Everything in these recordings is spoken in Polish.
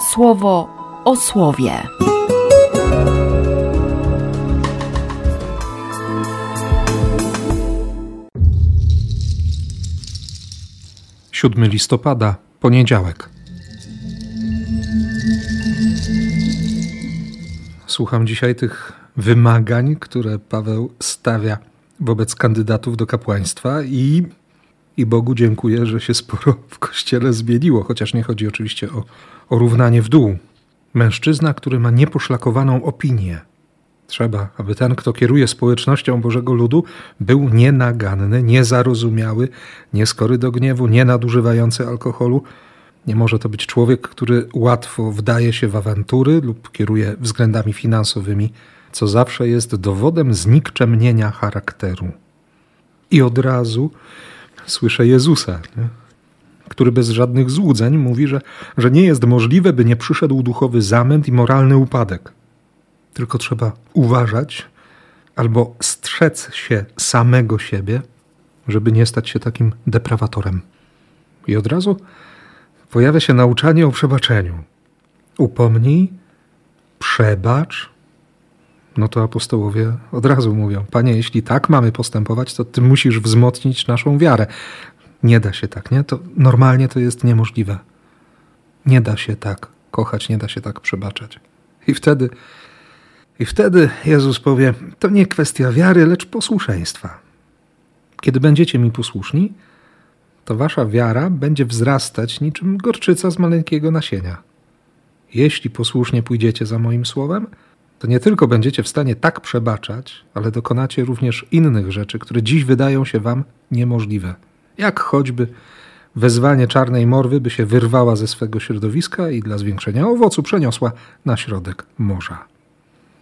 słowo o słowie. Siódmy listopada, poniedziałek. Słucham dzisiaj tych wymagań, które Paweł stawia wobec kandydatów do kapłaństwa i, i Bogu dziękuję, że się sporo w kościele zmieniło, chociaż nie chodzi oczywiście o, o równanie w dół. Mężczyzna, który ma nieposzlakowaną opinię. Trzeba, aby ten, kto kieruje społecznością Bożego Ludu, był nienaganny, niezarozumiały, nieskory do gniewu, nienadużywający alkoholu. Nie może to być człowiek, który łatwo wdaje się w awantury lub kieruje względami finansowymi, co zawsze jest dowodem znikczemnienia charakteru. I od razu słyszę Jezusa, nie? który bez żadnych złudzeń mówi, że, że nie jest możliwe, by nie przyszedł duchowy zamęt i moralny upadek. Tylko trzeba uważać albo strzec się samego siebie, żeby nie stać się takim deprawatorem. I od razu pojawia się nauczanie o przebaczeniu. Upomnij, przebacz. No to apostołowie od razu mówią: Panie, jeśli tak mamy postępować, to ty musisz wzmocnić naszą wiarę. Nie da się tak, nie? To normalnie to jest niemożliwe. Nie da się tak kochać, nie da się tak przebaczać. I wtedy, i wtedy Jezus powie: To nie kwestia wiary, lecz posłuszeństwa. Kiedy będziecie mi posłuszni, to wasza wiara będzie wzrastać niczym gorczyca z maleńkiego nasienia. Jeśli posłusznie pójdziecie za moim słowem, to nie tylko będziecie w stanie tak przebaczać, ale dokonacie również innych rzeczy, które dziś wydają się wam niemożliwe. Jak choćby wezwanie czarnej morwy, by się wyrwała ze swego środowiska i dla zwiększenia owocu przeniosła na środek morza.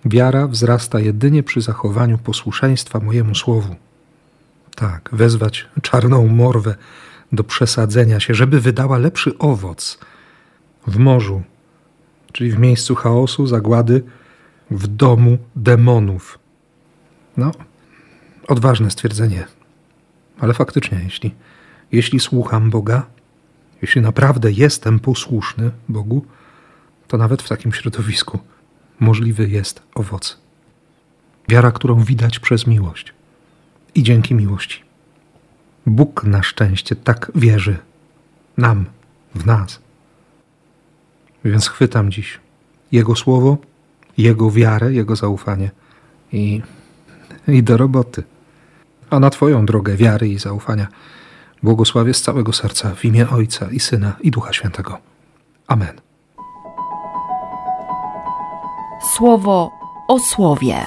Wiara wzrasta jedynie przy zachowaniu posłuszeństwa mojemu słowu. Tak, wezwać czarną morwę do przesadzenia się, żeby wydała lepszy owoc w morzu, czyli w miejscu chaosu, zagłady, w domu demonów. No, odważne stwierdzenie. Ale faktycznie, jeśli, jeśli słucham Boga, jeśli naprawdę jestem posłuszny Bogu, to nawet w takim środowisku możliwy jest owoc. Wiara, którą widać przez miłość i dzięki miłości. Bóg na szczęście tak wierzy nam, w nas. Więc chwytam dziś Jego słowo, Jego wiarę, Jego zaufanie i, i do roboty. A na Twoją drogę wiary i zaufania błogosławię z całego serca w imię Ojca i Syna i Ducha Świętego. Amen. Słowo o słowie.